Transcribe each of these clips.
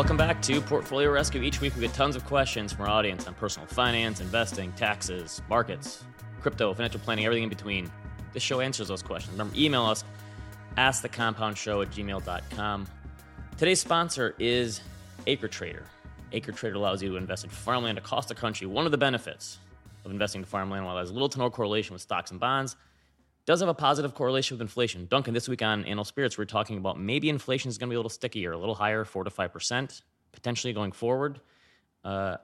Welcome back to Portfolio Rescue. Each week we get tons of questions from our audience on personal finance, investing, taxes, markets, crypto, financial planning, everything in between. This show answers those questions. Remember, email us, askthecompoundshow at gmail.com. Today's sponsor is AcreTrader. AcreTrader allows you to invest in farmland across the country. One of the benefits of investing in farmland, while has little to no correlation with stocks and bonds, does have a positive correlation with inflation. Duncan, this week on Animal Spirits, we're talking about maybe inflation is going to be a little stickier, a little higher, four to five percent, potentially going forward. Uh,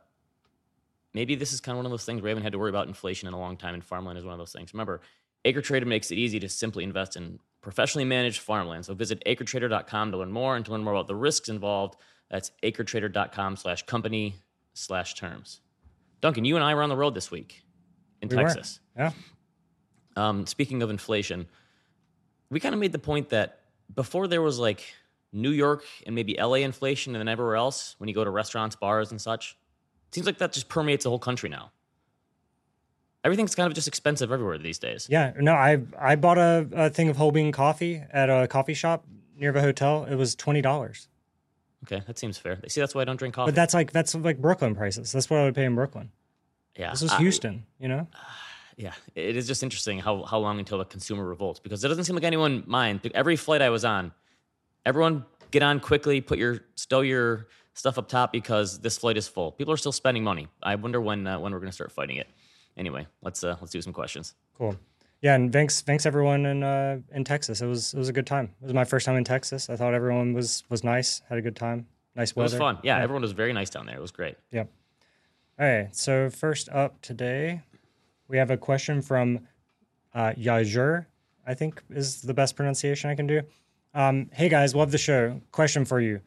maybe this is kind of one of those things we haven't had to worry about inflation in a long time, and farmland is one of those things. Remember, AcreTrader makes it easy to simply invest in professionally managed farmland. So visit acretrader.com to learn more and to learn more about the risks involved. That's acretrader.com slash company slash terms. Duncan, you and I were on the road this week in We Texas. Were. Yeah. Um, speaking of inflation, we kind of made the point that before there was like New York and maybe LA inflation and then everywhere else, when you go to restaurants, bars, and such, it seems like that just permeates the whole country now. Everything's kind of just expensive everywhere these days. Yeah. No, I I bought a, a thing of whole bean coffee at a coffee shop near the hotel. It was twenty dollars. Okay, that seems fair. See, that's why I don't drink coffee. But that's like that's like Brooklyn prices. That's what I would pay in Brooklyn. yeah, This was I- Houston, you know? Yeah, it is just interesting how how long until the consumer revolts because it doesn't seem like anyone mind. Every flight I was on, everyone get on quickly, put your stow your stuff up top because this flight is full. People are still spending money. I wonder when uh, when we're going to start fighting it. Anyway, let's uh, let's do some questions. Cool. Yeah, and thanks thanks everyone in uh in Texas. It was it was a good time. It was my first time in Texas. I thought everyone was was nice, had a good time. Nice It weather. was fun. Yeah, everyone was very nice down there. It was great. Yep. All right. So first up today, we have a question from uh, Yajur. I think is the best pronunciation I can do. Um, hey guys, love the show. Question for you: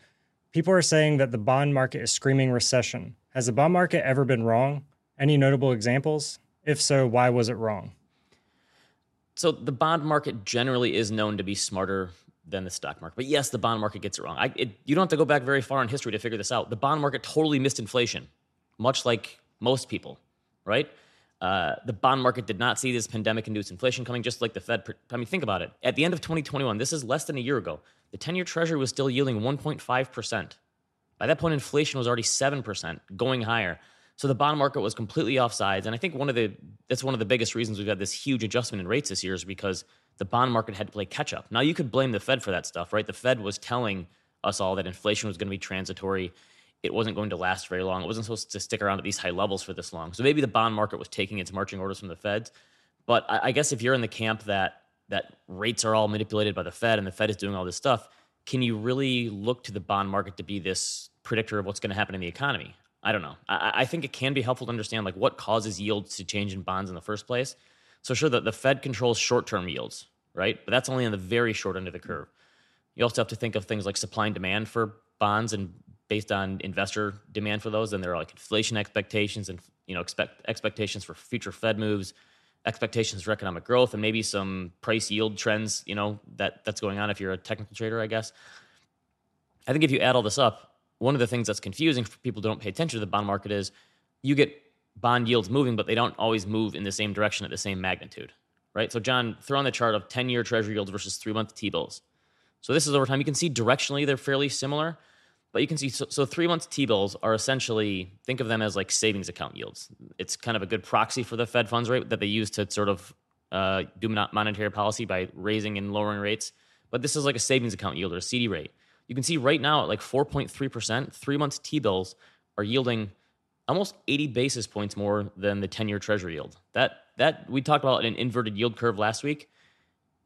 People are saying that the bond market is screaming recession. Has the bond market ever been wrong? Any notable examples? If so, why was it wrong? So the bond market generally is known to be smarter than the stock market. But yes, the bond market gets it wrong. I, it, you don't have to go back very far in history to figure this out. The bond market totally missed inflation, much like most people, right? Uh, the bond market did not see this pandemic-induced inflation coming, just like the Fed. I mean, think about it. At the end of 2021, this is less than a year ago. The 10-year Treasury was still yielding 1.5 percent. By that point, inflation was already seven percent, going higher. So the bond market was completely offsides, and I think one of the that's one of the biggest reasons we've had this huge adjustment in rates this year is because the bond market had to play catch up. Now you could blame the Fed for that stuff, right? The Fed was telling us all that inflation was going to be transitory. It wasn't going to last very long. It wasn't supposed to stick around at these high levels for this long. So maybe the bond market was taking its marching orders from the Feds. But I, I guess if you're in the camp that that rates are all manipulated by the Fed and the Fed is doing all this stuff, can you really look to the bond market to be this predictor of what's going to happen in the economy? I don't know. I, I think it can be helpful to understand like what causes yields to change in bonds in the first place. So sure, the, the Fed controls short-term yields, right? But that's only on the very short end of the curve. You also have to think of things like supply and demand for bonds, and based on investor demand for those, then there are like inflation expectations and you know expect expectations for future Fed moves, expectations for economic growth, and maybe some price yield trends. You know that that's going on if you're a technical trader, I guess. I think if you add all this up, one of the things that's confusing for people who don't pay attention to the bond market is you get bond yields moving, but they don't always move in the same direction at the same magnitude, right? So, John, throw on the chart of 10 year treasury yields versus three month T bills. So, this is over time. You can see directionally they're fairly similar, but you can see so, so three month T bills are essentially, think of them as like savings account yields. It's kind of a good proxy for the Fed funds rate that they use to sort of uh, do monetary policy by raising and lowering rates. But this is like a savings account yield or a CD rate. You can see right now at like 4.3%, three months T bills are yielding almost 80 basis points more than the 10 year treasury yield. That, that we talked about an inverted yield curve last week.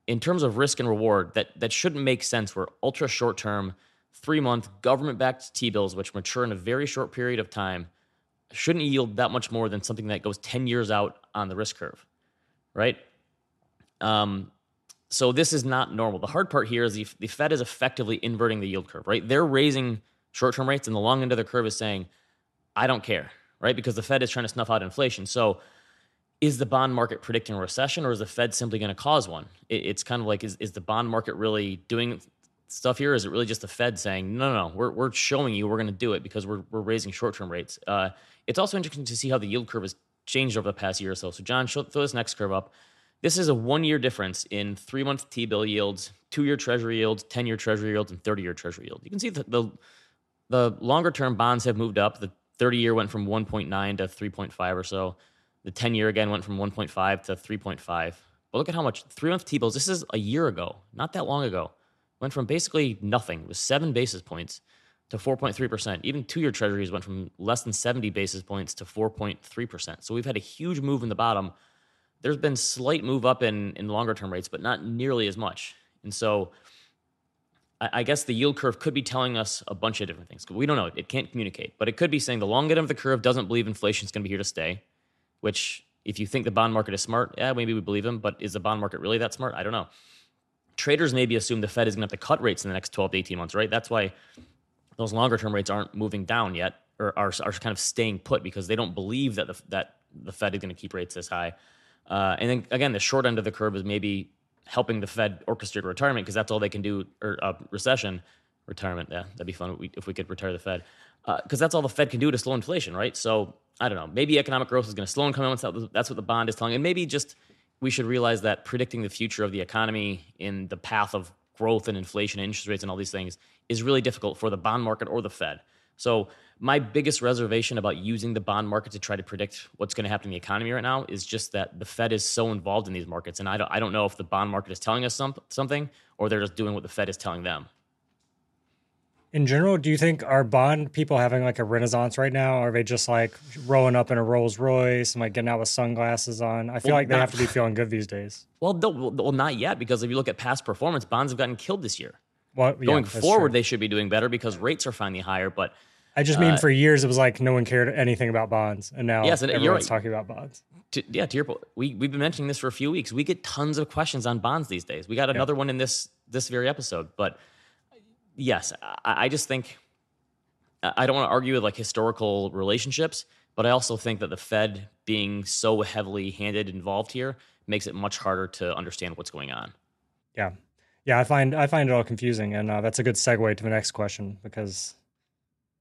In terms of risk and reward, that, that shouldn't make sense. We're ultra short term, three month government backed T bills, which mature in a very short period of time, shouldn't yield that much more than something that goes 10 years out on the risk curve, right? Um, so this is not normal. The hard part here is the, the Fed is effectively inverting the yield curve, right? They're raising short-term rates, and the long end of the curve is saying, "I don't care," right? Because the Fed is trying to snuff out inflation. So, is the bond market predicting a recession, or is the Fed simply going to cause one? It, it's kind of like, is, is the bond market really doing stuff here? Is it really just the Fed saying, "No, no, no, we're we're showing you we're going to do it because we're we're raising short-term rates"? Uh, it's also interesting to see how the yield curve has changed over the past year or so. So, John, show, throw this next curve up. This is a one year difference in three month T bill yields, two year treasury yields, 10 year treasury yields, and 30 year treasury yield. You can see the, the the longer term bonds have moved up. The 30 year went from 1.9 to 3.5 or so. The 10 year again went from 1.5 to 3.5. But look at how much three month T bills, this is a year ago, not that long ago, went from basically nothing, it was seven basis points to 4.3%. Even two year treasuries went from less than 70 basis points to 4.3%. So we've had a huge move in the bottom. There's been slight move up in, in longer term rates, but not nearly as much. And so I, I guess the yield curve could be telling us a bunch of different things. We don't know. It can't communicate, but it could be saying the long end of the curve doesn't believe inflation is going to be here to stay, which if you think the bond market is smart, yeah, maybe we believe him, but is the bond market really that smart? I don't know. Traders maybe assume the Fed is going to have to cut rates in the next 12 to 18 months, right? That's why those longer term rates aren't moving down yet or are, are kind of staying put because they don't believe that the, that the Fed is going to keep rates this high. Uh, and then again, the short end of the curve is maybe helping the Fed orchestrate retirement because that's all they can do, or uh, recession, retirement. Yeah, that'd be fun if we, could retire the Fed because uh, that's all the Fed can do to slow inflation, right? So I don't know. Maybe economic growth is going to slow and come in. That's what the bond is telling. And maybe just we should realize that predicting the future of the economy in the path of growth and inflation and interest rates and all these things is really difficult for the bond market or the Fed. So my biggest reservation about using the bond market to try to predict what's going to happen in the economy right now is just that the Fed is so involved in these markets, and I don't, I don't know if the bond market is telling us some, something or they're just doing what the Fed is telling them in general, do you think are bond people having like a renaissance right now? Or are they just like rolling up in a Rolls Royce and like getting out with sunglasses on? I feel well, like they not, have to be feeling good these days. Well, no, well, not yet because if you look at past performance, bonds have gotten killed this year. Well, yeah, going forward, true. they should be doing better because rates are finally higher. But I just mean uh, for years it was like no one cared anything about bonds, and now yes, and everyone's talking about bonds. To, yeah, to your point, we we've been mentioning this for a few weeks. We get tons of questions on bonds these days. We got another yeah. one in this this very episode, but yes, I, I just think I don't want to argue with like historical relationships, but I also think that the Fed being so heavily handed involved here makes it much harder to understand what's going on. Yeah, yeah, I find I find it all confusing, and uh, that's a good segue to the next question because,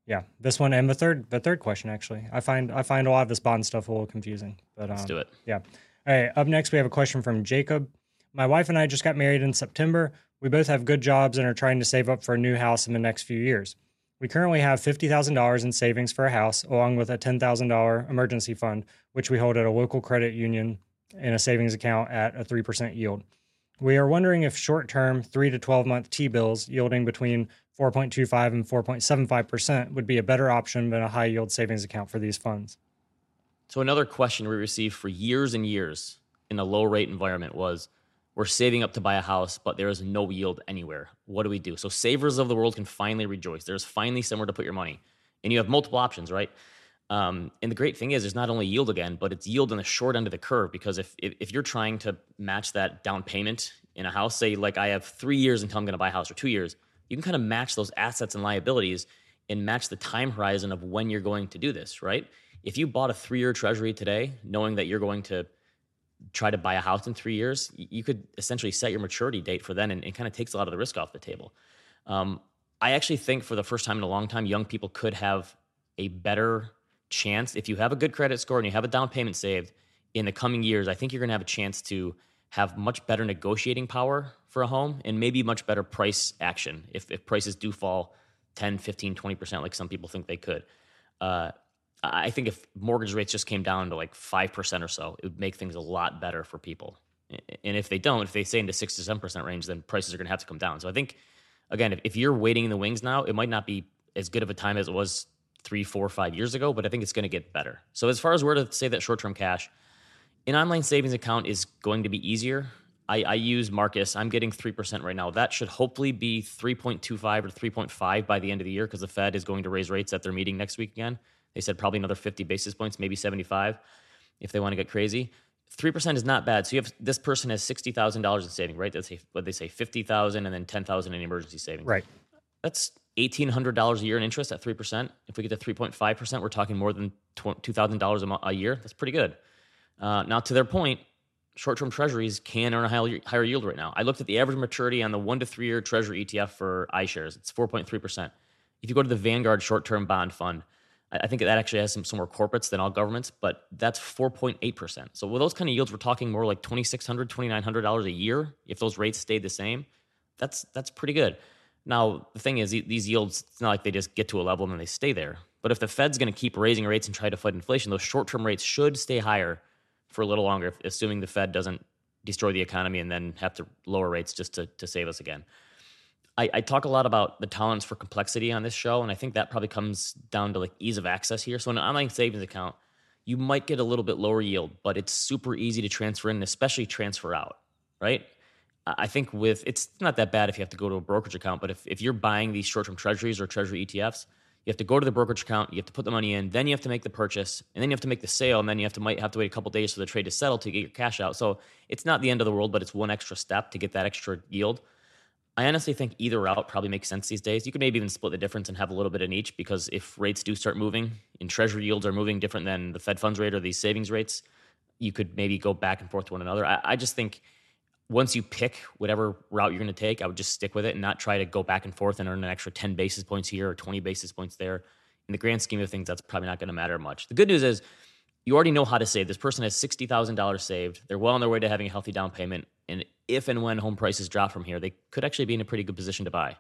yeah, this one and the third the third question actually, I find I find a lot of this bond stuff a little confusing. But um, let's do it. Yeah. All right. Up next, we have a question from Jacob. My wife and I just got married in September. We both have good jobs and are trying to save up for a new house in the next few years. We currently have $50,000 in savings for a house, along with a $10,000 emergency fund, which we hold at a local credit union in a savings account at a 3% yield. We are wondering if short term 3 to 12 month T bills yielding between 4.25 and 4.75% would be a better option than a high yield savings account for these funds. So, another question we received for years and years in a low rate environment was we're saving up to buy a house, but there is no yield anywhere. What do we do? So savers of the world can finally rejoice. There's finally somewhere to put your money, and you have multiple options, right? Um, and the great thing is, there's not only yield again, but it's yield on the short end of the curve. Because if, if if you're trying to match that down payment in a house, say like I have three years until I'm going to buy a house, or two years, you can kind of match those assets and liabilities and match the time horizon of when you're going to do this, right? If you bought a three year treasury today, knowing that you're going to try to buy a house in three years, you could essentially set your maturity date for then, and it kind of takes a lot of the risk off the table. Um, I actually think for the first time in a long time, young people could have a better chance if you have a good credit score and you have a down payment saved in the coming years. I think you're going to have a chance to have much better negotiating power for a home and maybe much better price action if, if prices do fall 10, 15, 20%, like some people think they could. Uh, I think if mortgage rates just came down to like 5% or so, it would make things a lot better for people. And if they don't, if they stay in the 6 to 7% range, then prices are going to have to come down. So I think, again, if, you're waiting in the wings now, it might not be as good of a time as it was three, four, five years ago, but I think it's going to get better. So as far as where to say that short term cash, an online savings account is going to be easier. I, I use Marcus. I'm getting 3% right now. That should hopefully be 3.25 or 3.5 by the end of the year because the Fed is going to raise rates at their meeting next week again. They said probably another 50 basis points, maybe 75 if they want to get crazy. 3% is not bad. So you have this person has $60,000 in saving, right? Say what they say 50,000 and then 10,000 in emergency savings. Right. That's $1,800 a year in interest at 3%. If we get to 3.5%, we're talking more than $2,000 a year. That's pretty good. Uh, now, to their point, short term treasuries can earn a higher, higher yield right now. I looked at the average maturity on the one to three year treasury ETF for iShares. It's 4.3%. If you go to the Vanguard short term bond fund, I think that actually has some, some more corporates than all governments, but that's 4.8%. So with those kind of yields, we're talking more like $2,600, $2,900 a year if those rates stayed the same. That's that's pretty good. Now, the thing is, these yields, it's not like they just get to a level and then they stay there. But if the Fed's going to keep raising rates and try to fight inflation, those short term rates should stay higher for a little longer, assuming the Fed doesn't destroy the economy and then have to lower rates just to, to save us again. I, I, talk a lot about the tolerance for complexity on this show, and I think that probably comes down to like ease of access here. So in an online savings account, you might get a little bit lower yield, but it's super easy to transfer in, especially transfer out, right? I think with it's not that bad if you have to go to a brokerage account, but if, if you're buying these short term treasuries or treasury ETFs, you have to go to the brokerage account, you have to put the money in, then you have to make the purchase, and then you have to make the sale, and then you have to might have to wait a couple days for the trade to settle to get your cash out. So it's not the end of the world, but it's one extra step to get that extra yield. I honestly think either route probably makes sense these days. You could maybe even split the difference and have a little bit in each because if rates do start moving and treasury yields are moving different than the Fed funds rate or these savings rates, you could maybe go back and forth to one another. I, I just think once you pick whatever route you're going to take, I would just stick with it and not try to go back and forth and earn an extra 10 basis points here or 20 basis points there. In the grand scheme of things, that's probably not going to matter much. The good news is you already know how to save. This person has $60,000 saved. They're well on their way to having a healthy down payment. And if and when home prices drop from here, they could actually be in a pretty good position to buy.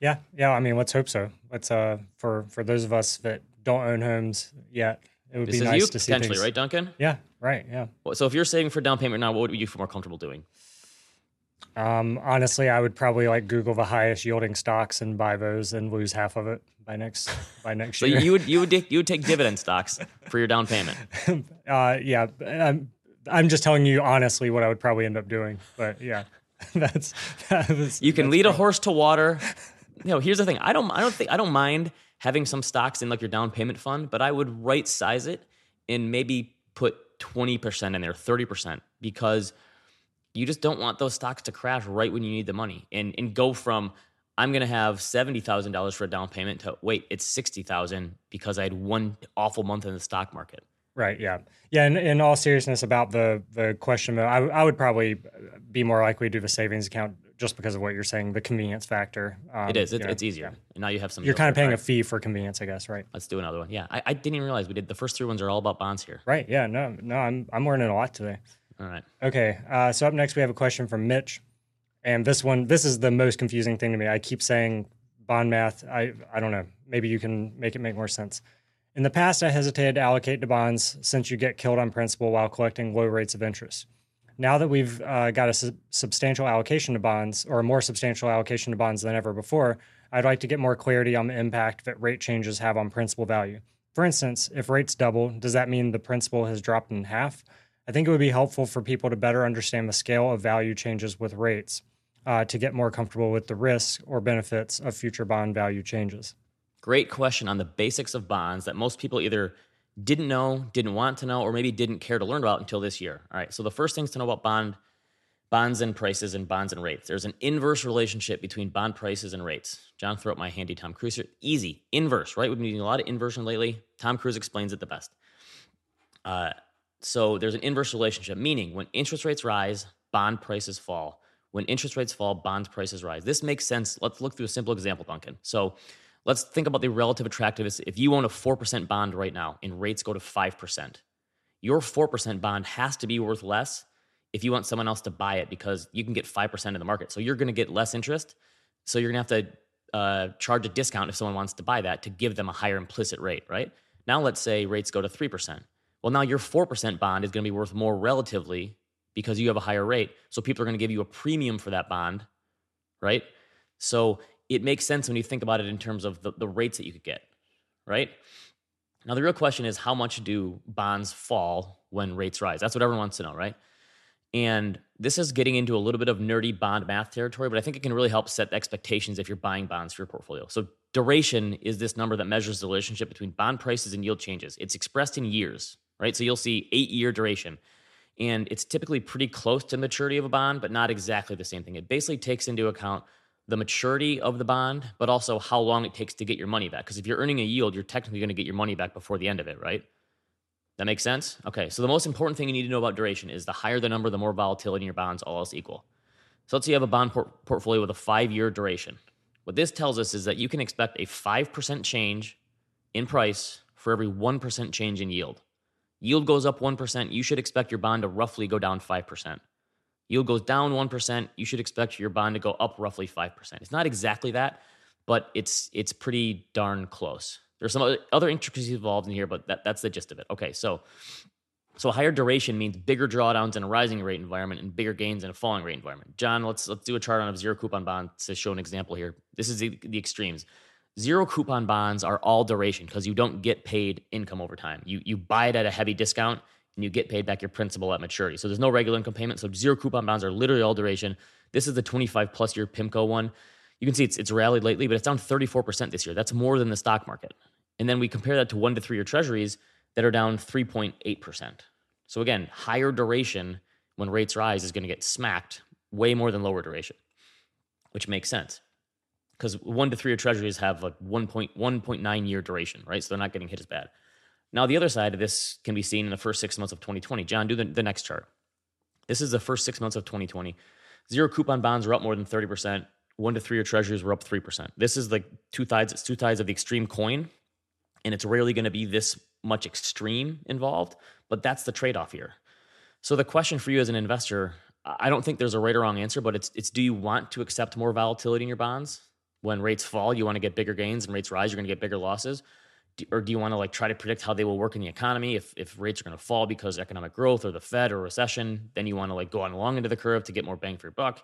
Yeah, yeah. I mean, let's hope so. Let's uh for for those of us that don't own homes yet, it would this be nice you, to see potentially, things. right, Duncan? Yeah, right. Yeah. So if you're saving for down payment now, what would you feel more comfortable doing? Um, honestly, I would probably like Google the highest yielding stocks and buy those and lose half of it by next by next so year. So you would you would you would take dividend stocks for your down payment? uh, yeah, I'm, I'm just telling you honestly what I would probably end up doing. But yeah, that's that was, you can lead a horse to water. You know, here's the thing. I don't I don't think I don't mind having some stocks in like your down payment fund, but I would right size it and maybe put 20% in there, 30% because you just don't want those stocks to crash right when you need the money and and go from I'm going to have $70,000 for a down payment to wait, it's 60,000 because I had one awful month in the stock market. Right. Yeah. Yeah. And in all seriousness about the the question, I, I would probably be more likely to do the savings account just because of what you're saying, the convenience factor. Um, it is. It, it's easier. Yeah. And now you have some. You're kind of paying right. a fee for convenience, I guess, right? Let's do another one. Yeah. I, I, didn't even realize we did the first three ones are all about bonds here. Right. Yeah. No. No. I'm I'm learning a lot today. All right. Okay. Uh, so up next we have a question from Mitch, and this one this is the most confusing thing to me. I keep saying bond math. I I don't know. Maybe you can make it make more sense. In the past, I hesitated to allocate to bonds since you get killed on principal while collecting low rates of interest. Now that we've uh, got a su- substantial allocation to bonds, or a more substantial allocation to bonds than ever before, I'd like to get more clarity on the impact that rate changes have on principal value. For instance, if rates double, does that mean the principal has dropped in half? I think it would be helpful for people to better understand the scale of value changes with rates uh, to get more comfortable with the risks or benefits of future bond value changes. Great question on the basics of bonds that most people either didn't know, didn't want to know, or maybe didn't care to learn about until this year. All right. So the first things to know about bond bonds and prices and bonds and rates. There's an inverse relationship between bond prices and rates. John, throw up my handy Tom Cruise here. Easy, inverse, right? We've been using a lot of inversion lately. Tom Cruise explains it the best. Uh, so there's an inverse relationship, meaning when interest rates rise, bond prices fall. When interest rates fall, bond prices rise. This makes sense. Let's look through a simple example, Duncan. So Let's think about the relative attractiveness. If you own a 4% bond right now and rates go to 5%, your 4% bond has to be worth less if you want someone else to buy it because you can get 5% in the market. So you're going to get less interest. So you're going to have to uh, charge a discount if someone wants to buy that to give them a higher implicit rate, right? Now let's say rates go to 3%. Well, now your 4% bond is going to be worth more relatively because you have a higher rate. So people are going to give you a premium for that bond, right? So it makes sense when you think about it in terms of the, the rates that you could get, right? Now, the real question is how much do bonds fall when rates rise? That's what everyone wants to know, right? And this is getting into a little bit of nerdy bond math territory, but I think it can really help set expectations if you're buying bonds for your portfolio. So, duration is this number that measures the relationship between bond prices and yield changes. It's expressed in years, right? So, you'll see eight year duration. And it's typically pretty close to maturity of a bond, but not exactly the same thing. It basically takes into account the maturity of the bond, but also how long it takes to get your money back. Because if you're earning a yield, you're technically going to get your money back before the end of it, right? That makes sense? Okay, so the most important thing you need to know about duration is the higher the number, the more volatility in your bonds, all else equal. So let's say you have a bond port- portfolio with a five year duration. What this tells us is that you can expect a 5% change in price for every 1% change in yield. Yield goes up 1%, you should expect your bond to roughly go down 5%. Yield goes down 1%, you should expect your bond to go up roughly 5%. It's not exactly that, but it's it's pretty darn close. There's some other intricacies involved in here, but that, that's the gist of it. Okay, so so higher duration means bigger drawdowns in a rising rate environment and bigger gains in a falling rate environment. John, let's let's do a chart on a zero coupon bond to show an example here. This is the, the extremes. Zero coupon bonds are all duration because you don't get paid income over time. You you buy it at a heavy discount and you get paid back your principal at maturity. So there's no regular income payment. So zero coupon bonds are literally all duration. This is the 25 plus year PIMCO one. You can see it's it's rallied lately, but it's down 34% this year. That's more than the stock market. And then we compare that to one to three year treasuries that are down 3.8%. So again, higher duration when rates rise is going to get smacked way more than lower duration, which makes sense because one to three year treasuries have like 1.1.9 year duration, right? So they're not getting hit as bad. Now, the other side of this can be seen in the first six months of 2020. John, do the, the next chart. This is the first six months of 2020. Zero coupon bonds are up more than 30%. One to three year treasuries were up 3%. This is like two sides, it's two sides of the extreme coin. And it's rarely going to be this much extreme involved, but that's the trade off here. So the question for you as an investor, I don't think there's a right or wrong answer, but it's it's do you want to accept more volatility in your bonds? When rates fall, you want to get bigger gains, and rates rise, you're going to get bigger losses. or do you want to like try to predict how they will work in the economy? If if rates are going to fall because economic growth or the Fed or recession, then you want to like go on long into the curve to get more bang for your buck.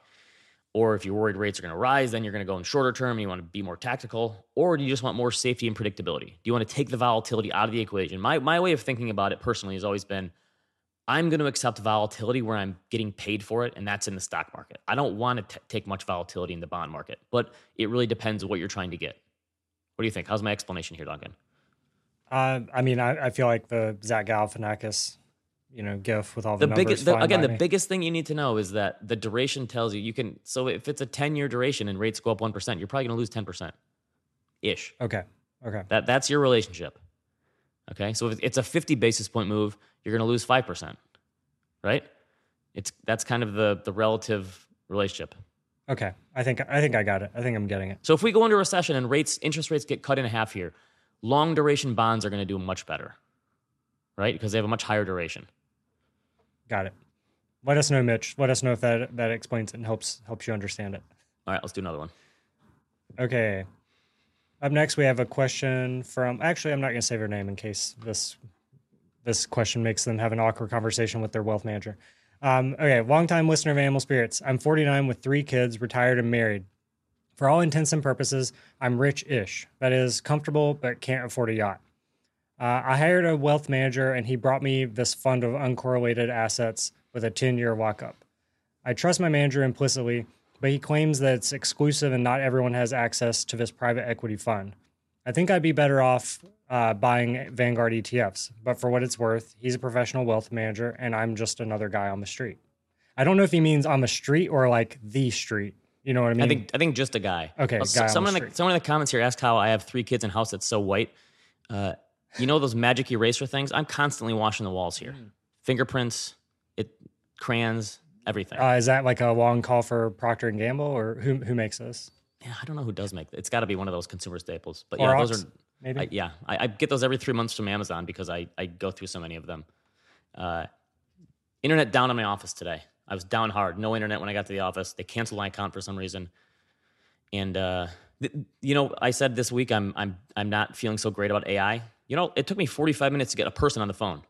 Or if you're worried rates are going to rise, then you're going to go in shorter term and you want to be more tactical. Or do you just want more safety and predictability? Do you want to take the volatility out of the equation? My, my way of thinking about it personally has always been I'm going to accept volatility where I'm getting paid for it, and that's in the stock market. I don't want to t- take much volatility in the bond market, but it really depends what you're trying to get. What do you think? How's my explanation here, Duncan? Uh, I mean, I, I, feel like the Zach Galifianakis you know gif with all the, the biggest the, again the me. biggest thing you need to know is that the duration tells you you can so if it's a 10 year duration and rates go up 1% you're probably going to lose 10% ish okay okay that that's your relationship okay so if it's a 50 basis point move you're going to lose 5% right it's that's kind of the the relative relationship okay i think i think i got it i think i'm getting it so if we go into recession and rates interest rates get cut in half here long duration bonds are going to do much better right because they have a much higher duration Got it. Let us know, Mitch. Let us know if that that explains it and helps helps you understand it. All right, let's do another one. Okay. Up next, we have a question from. Actually, I'm not going to save her name in case this this question makes them have an awkward conversation with their wealth manager. Um, okay, longtime listener of Animal Spirits. I'm 49 with three kids, retired and married. For all intents and purposes, I'm rich-ish. That is comfortable, but can't afford a yacht. Uh, I hired a wealth manager and he brought me this fund of uncorrelated assets with a 10 year lockup. I trust my manager implicitly, but he claims that it's exclusive and not everyone has access to this private equity fund. I think I'd be better off uh, buying Vanguard ETFs, but for what it's worth, he's a professional wealth manager and I'm just another guy on the street. I don't know if he means on the street or like the street. You know what I mean? I think I think just a guy. Okay, uh, guy someone in the, someone in the comments here asked how I have three kids in a house that's so white. Uh, you know those magic eraser things? I'm constantly washing the walls here. Mm. Fingerprints, it crayons, everything. Uh, is that like a long call for Procter and Gamble, or who who makes this? Yeah, I don't know who does make it. It's got to be one of those consumer staples. But yeah, those are maybe. I, yeah, I, I, get those every three months from Amazon because I I go through so many of them. Uh, internet down in my office today. I was down hard. No internet when I got to the office. They canceled my account for some reason, and uh, th- you know, I said this week I'm I'm I'm not feeling so great about AI you know, it took me 45 minutes to get a person on the phone.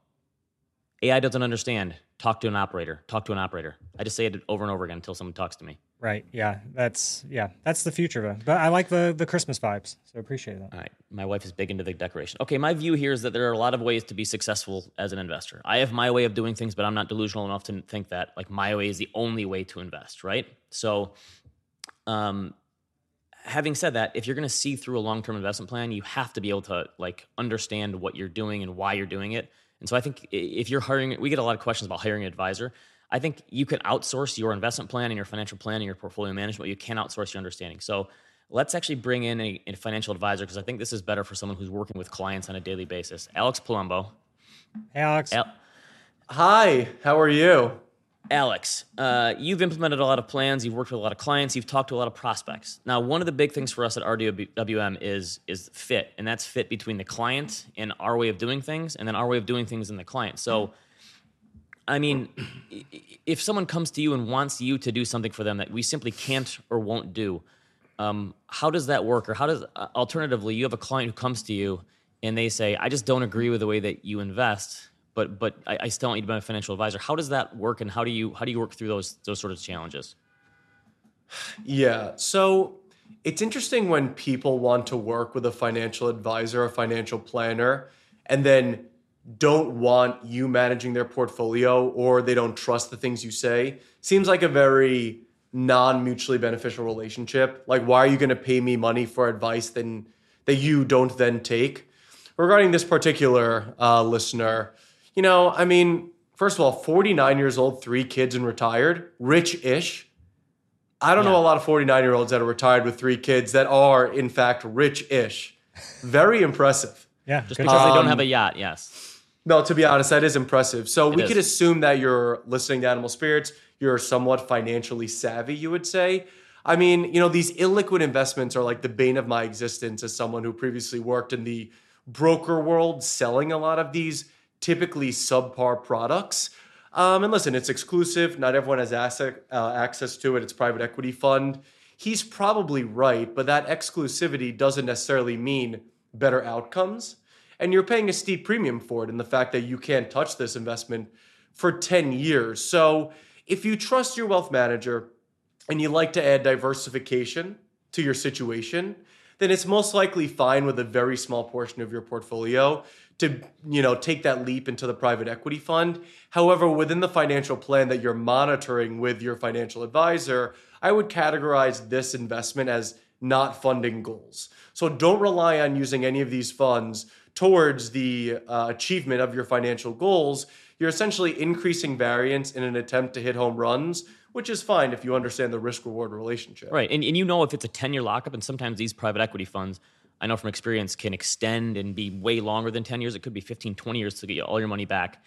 AI doesn't understand. Talk to an operator. Talk to an operator. I just say it over and over again until someone talks to me. Right. Yeah. That's yeah. That's the future of it. But I like the the Christmas vibes, so appreciate that. All right. My wife is big into the decoration. Okay. My view here is that there are a lot of ways to be successful as an investor. I have my way of doing things, but I'm not delusional enough to think that like my way is the only way to invest. Right. So, um, having said that, if you're going to see through a long-term investment plan, you have to be able to like understand what you're doing and why you're doing it. And so I think if you're hiring, we get a lot of questions about hiring an advisor. I think you can outsource your investment plan and your financial plan and your portfolio management. But you can outsource your understanding. So let's actually bring in a, a financial advisor because I think this is better for someone who's working with clients on a daily basis. Alex Palumbo. Hey, Alex. Al- Hi. How are you? Alex, uh, you've implemented a lot of plans. You've worked with a lot of clients. You've talked to a lot of prospects. Now, one of the big things for us at RWM is is fit, and that's fit between the client and our way of doing things, and then our way of doing things and the client. So, I mean, if someone comes to you and wants you to do something for them that we simply can't or won't do, um, how does that work? Or how does, uh, alternatively, you have a client who comes to you and they say, I just don't agree with the way that you invest, but but I, I still want you to be my financial advisor. How does that work, and how do you how do you work through those those sort of challenges? Yeah. So it's interesting when people want to work with a financial advisor, a financial planner, and then don't want you managing their portfolio or they don't trust the things you say. Seems like a very non mutually beneficial relationship. Like, why are you going to pay me money for advice then that you don't then take? Regarding this particular uh, listener, you know, I mean, first of all, 49 years old, three kids, and retired, rich ish. I don't know a lot of 49 year olds that are retired with three kids that are, in fact, rich ish. Very impressive. Yeah, Just because job. they don't Um, have a yacht, yes. No, to be honest, that is impressive. So we is. could assume that you're listening to Animal Spirits, you're somewhat financially savvy, you would say. I mean, you know, these illiquid investments are like the bane of my existence as someone who previously worked in the broker world selling a lot of these typically subpar products. Um, and listen, it's exclusive. Not everyone has asset, uh, access to it. It's private equity fund. He's probably right, but that exclusivity doesn't necessarily mean better outcomes. And you're paying a steep premium for it in the fact that you can't touch this investment for 10 years. So if you trust your wealth manager and you like to add diversification to your situation, then it's most likely fine with a very small portion of your portfolio to you know take that leap into the private equity fund. However, within the financial plan that you're monitoring with your financial advisor, I would categorize this investment as not funding goals. So don't rely on using any of these funds towards the uh, achievement of your financial goals. You're essentially increasing variance in an attempt to hit home runs, which is fine if you understand the risk reward relationship. Right. And, and you know if it's a 10 year lockup, and sometimes these private equity funds, I know from experience, can extend and be way longer than 10 years. It could be 15, 20 years to get all your money back.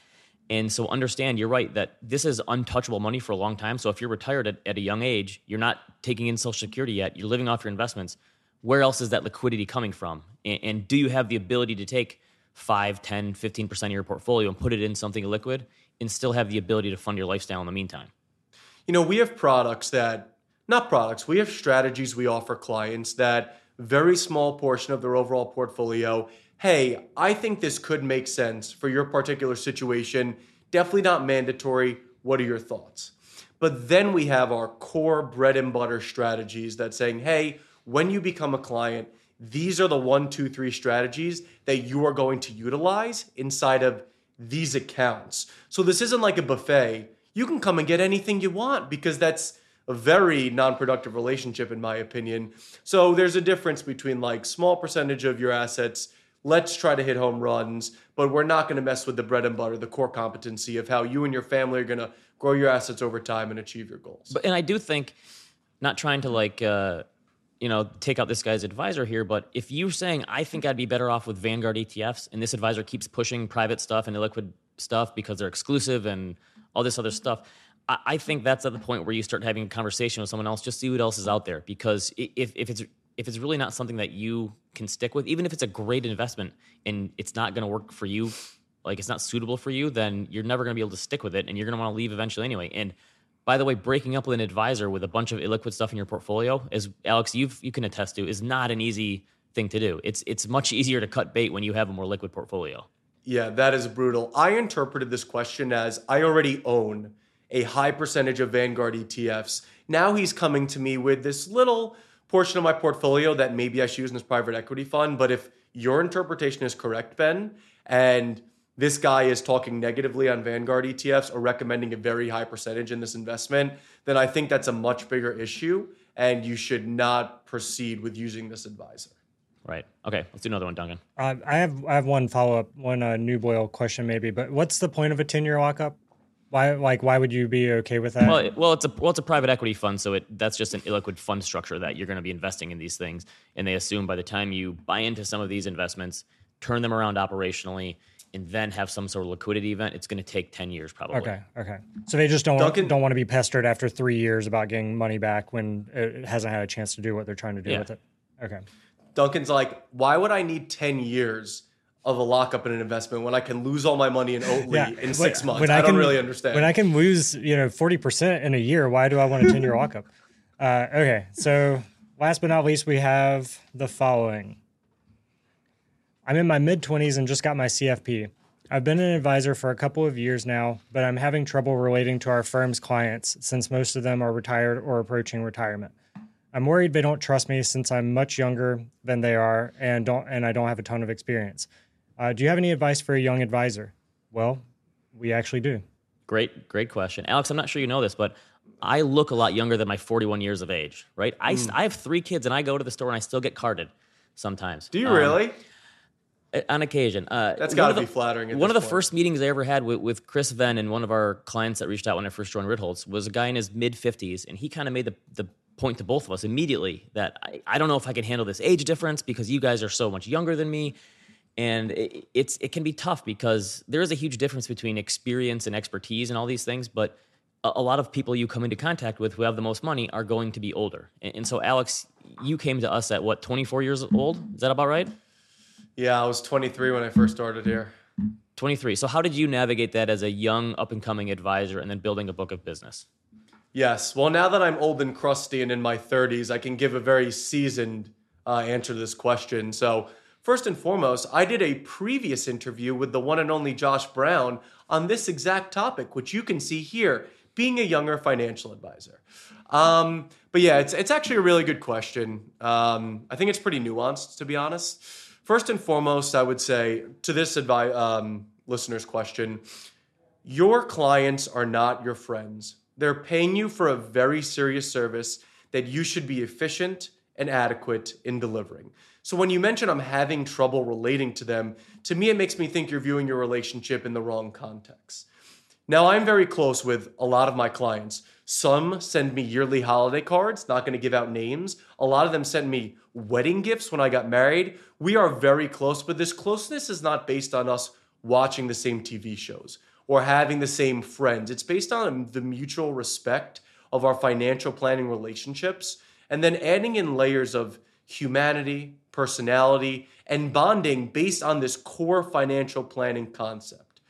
And so understand, you're right, that this is untouchable money for a long time. So if you're retired at, at a young age, you're not taking in Social Security yet, you're living off your investments. Where else is that liquidity coming from? And, and do you have the ability to take 5, 10, 15% of your portfolio and put it in something liquid and still have the ability to fund your lifestyle in the meantime? you know, we have products that, not products, we have strategies we offer clients that very small portion of their overall portfolio. Hey, I think this could make sense for your particular situation. Definitely not mandatory. What are your thoughts? But then we have our core bread and butter strategies that saying, hey, when you become a client, these are the one, two, three strategies that you are going to utilize inside of these accounts. So this isn't like a buffet. You can come and get anything you want because that's a very non-productive relationship in my opinion. So there's a difference between like small percentage of your assets, let's try to hit home runs, but we're not going to mess with the bread and butter, the core competency of how you and your family are going to grow your assets over time and achieve your goals. But and I do think, not trying to like, uh, you know, take out this guy's advisor here, but if you're saying I think I'd be better off with Vanguard ETFs, and this advisor keeps pushing private stuff and illiquid stuff because they're exclusive and all this other stuff, I, I think that's at the point where you start having a conversation with someone else, just see what else is out there. Because if if it's if it's really not something that you can stick with, even if it's a great investment and it's not going to work for you, like it's not suitable for you, then you're never going to be able to stick with it, and you're going to want to leave eventually anyway. And by the way, breaking up with an advisor with a bunch of illiquid stuff in your portfolio, as Alex, you you can attest to, is not an easy thing to do. It's it's much easier to cut bait when you have a more liquid portfolio. Yeah, that is brutal. I interpreted this question as I already own a high percentage of Vanguard ETFs. Now he's coming to me with this little portion of my portfolio that maybe I should use in this private equity fund. But if your interpretation is correct, Ben, and this guy is talking negatively on Vanguard ETFs or recommending a very high percentage in this investment, then I think that's a much bigger issue and you should not proceed with using this advisor. Right. Okay. Let's do another one, Duncan. Uh, I have I have one follow up, one uh, new boil question maybe. But what's the point of a ten year lockup? Why like why would you be okay with that? Well, it, well, it's a well, it's a private equity fund, so it that's just an illiquid fund structure that you're going to be investing in these things, and they assume by the time you buy into some of these investments, turn them around operationally, and then have some sort of liquidity event, it's going to take ten years probably. okay, okay. So they just don't Duncan- don't want to be pestered after three years about getting money back when it hasn't had a chance to do what they're trying to do Yeah. with it. Okay. Duncan's like, why would I need 10 years of a lockup in an investment when I can lose all my money in Oatly Yeah, in when- six months? when I, I don't can- really understand. When I can lose, you know, 40% in a year, why do I want a 10 year lockup? Uh, okay. So, last but not least, we have the following I'm in my mid 20s and just got my CFP. I've been an advisor for a couple of years now, but I'm having trouble relating to our firm's clients since most of them are retired or approaching retirement. I'm worried they don't trust me since I'm much younger than they are and don't and I don't have a ton of experience. Uh, do you have any advice for a young advisor? Well, we actually do. Great, great question, Alex. I'm not sure you know this, but I look a lot younger than my 41 years of age. Right? I Hmm. I have three kids, and I go to the store and I still get carded sometimes. Do you Um, really? On occasion. Uh, That's got to be flattering. At one of the point. first meetings I ever had with, with Chris Venn and one of our clients that reached out when I first joined Ritholtz was a guy in his mid 50s, and he kind of made the, the point to both of us immediately that I, I don't know if I can handle this age difference because you guys are so much younger than me. And it, it's it can be tough because there is a huge difference between experience and expertise and all these things, but a, a lot of people you come into contact with who have the most money are going to be older. And, and so, Alex, you came to us at what, 24 years old? Is that about right? Yeah, I was 23 when I first started here. 23. So, how did you navigate that as a young, up and coming advisor and then building a book of business? Yes. Well, now that I'm old and crusty and in my 30s, I can give a very seasoned uh, answer to this question. So, first and foremost, I did a previous interview with the one and only Josh Brown on this exact topic, which you can see here being a younger financial advisor. Um, but yeah, it's, it's actually a really good question. Um, I think it's pretty nuanced, to be honest. First and foremost, I would say to this advi- um, listener's question, your clients are not your friends. They're paying you for a very serious service that you should be efficient and adequate in delivering. So when you mention I'm having trouble relating to them, to me it makes me think you're viewing your relationship in the wrong context. Now I'm very close with a lot of my clients. Some send me yearly holiday cards, not going to give out names. A lot of them send me wedding gifts when I got married. We are very close, but this closeness is not based on us watching the same TV shows or having the same friends. It's based on the mutual respect of our financial planning relationships and then adding in layers of humanity, personality, and bonding based on this core financial planning concept.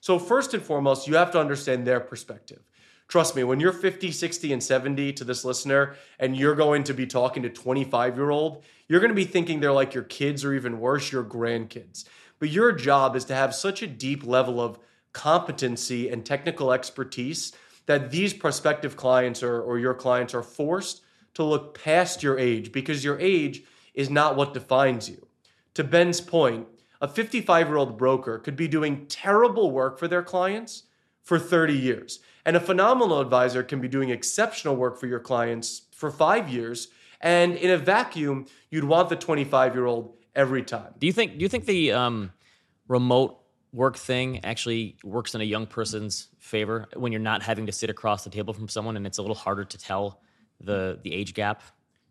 So, first and foremost, you have to understand their perspective. Trust me, when you're 50, 60, and 70 to this listener, and you're going to be talking to 25 year old, you're going to be thinking they're like your kids or even worse, your grandkids. But your job is to have such a deep level of competency and technical expertise that these prospective clients or, or your clients are forced to look past your age because your age is not what defines you. To Ben's point, a 55 year old broker could be doing terrible work for their clients for 30 years. And a phenomenal advisor can be doing exceptional work for your clients for five years. And in a vacuum, you'd want the 25 year old every time. Do you think do you think the um, remote work thing actually works in a young person's favor when you're not having to sit across the table from someone and it's a little harder to tell the the age gap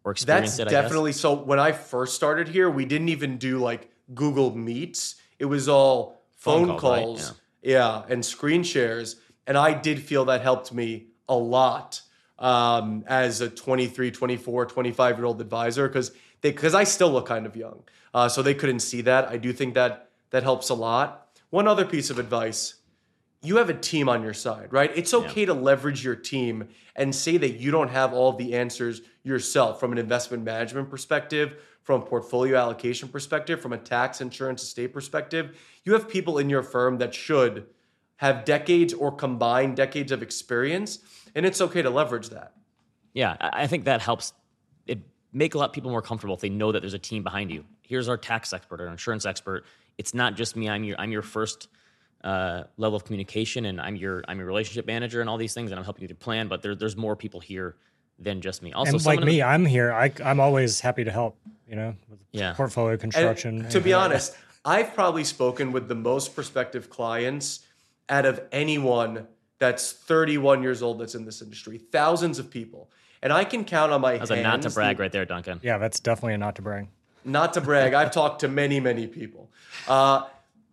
or experience That's it? Definitely so. When I first started here, we didn't even do like Google Meets. It was all phone, Phone calls, right? calls, yeah. and screen shares. And I did feel that helped me a lot um, as a 23, 24, 25 year old advisor because they because I still look kind of young, uh, so they couldn't see that. I do think that that helps a lot. One other piece of advice you have a team on your side, right? It's okay to leverage your team and say that you don't have all the answers yourself from an investment management perspective, from a portfolio allocation perspective, from a tax, insurance, estate perspective. You have people in your firm that should have decades or combined decades of experience, and it's okay to leverage that. Yeah, I I think that helps it make a lot of people more comfortable if they know that there's a team behind you. Here's our tax expert, our insurance expert. It's not just me. I'm your I'm your first uh, level of communication, and I'm your I'm your relationship manager and all these things, and I'm helping you to plan. But there, there's more people here than just me. Also, and like me, the- I'm here. I, I'm always happy to help. You know, with Yeah. portfolio And construction. to be honest, I've probably spoken with the most prospective clients out of anyone that's 31 years old that's in this industry. Thousands of people. And I can count on my That's hands. a not to the- brag right there, Duncan. yeah, that's definitely a not to brag. not to brag, I've talked to many, many people. Uh,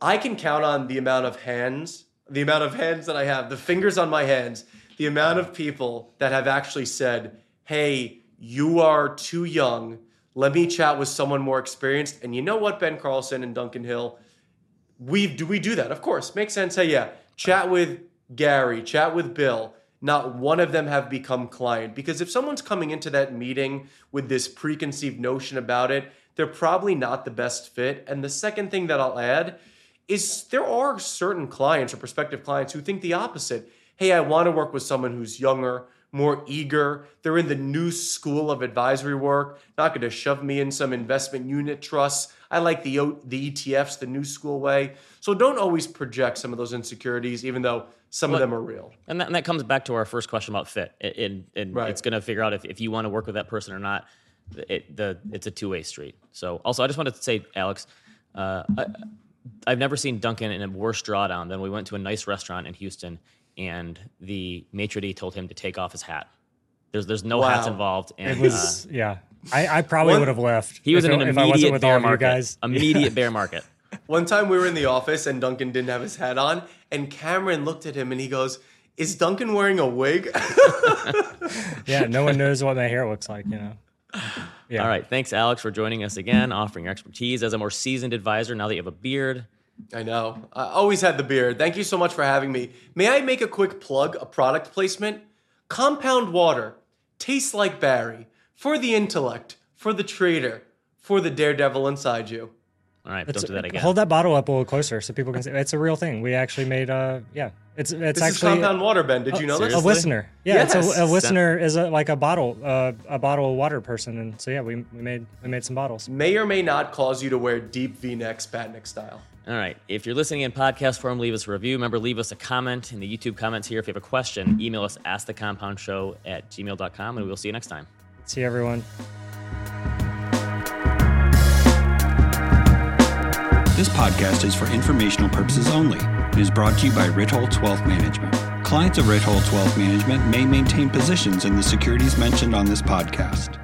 I can count on the amount of hands, the amount of hands that I have, the fingers on my hands, the amount of people that have actually said, hey, you are too young. Let me chat with someone more experienced. And you know what, Ben Carlson and Duncan Hill? we do we do that? Of course, makes sense. Hey, yeah, chat with Gary, chat with Bill. Not one of them have become client because if someone's coming into that meeting with this preconceived notion about it, they're probably not the best fit. And the second thing that I'll add is there are certain clients or prospective clients who think the opposite. Hey, I want to work with someone who's younger, more eager. They're in the new school of advisory work, not going to shove me in some investment unit trusts. I like the the ETFs, the new school way. So don't always project some of those insecurities, even though some Well, of them are real. And that, and that comes back to our first question about fit. It, it, it- Right. It's going to figure out if, if you want to work with that person or not. It, the it's a two way street. So also, I just wanted to say, Alex, uh, I, I've never seen Duncan in a worse drawdown than we went to a nice restaurant in Houston, and the maitre d' told him to take off his hat. There's there's no hats involved, and It was uh, yeah. I, I probably One- would have left. he was if in an if immediate with bear all of you market. guys. Immediate bear market. One time we were in the office and Duncan didn't have his hat on, and Cameron looked at him and he goes, "Is Duncan wearing a wig?" Yeah, no one knows what my hair looks like. You know. Yeah. All right, thanks, Alex, for joining us again, offering your expertise as a more seasoned advisor. Now that you have a beard, I know. I always had the beard. Thank you so much for having me. May I make a quick plug, a product placement? Compound water tastes like Barry for the intellect, for the trader, for the daredevil inside you. all right, It's- don't do that again. Hold that bottle up a little closer so people can see. It's a real thing. We actually made. a yeah, it's it's This is actually compound water, Ben. Did you know this? a listener. Yeah, Yes. it's a, a listener is a, like a bottle, uh, a bottle of water person, and so yeah, we, we made we made some bottles. May or may not cause you to wear deep V-necks, Patnick style. All right. If you're listening in podcast form, leave us a review. Remember, leave us a comment in the YouTube comments here. If you have a question, email us askthecompoundshow at gmail.com, and we'll see you next time. See you, everyone. This podcast is for informational purposes only. and is brought to you by Ritholtz Wealth Management. Clients of Ritholtz Wealth Management may maintain positions in the securities mentioned on this podcast.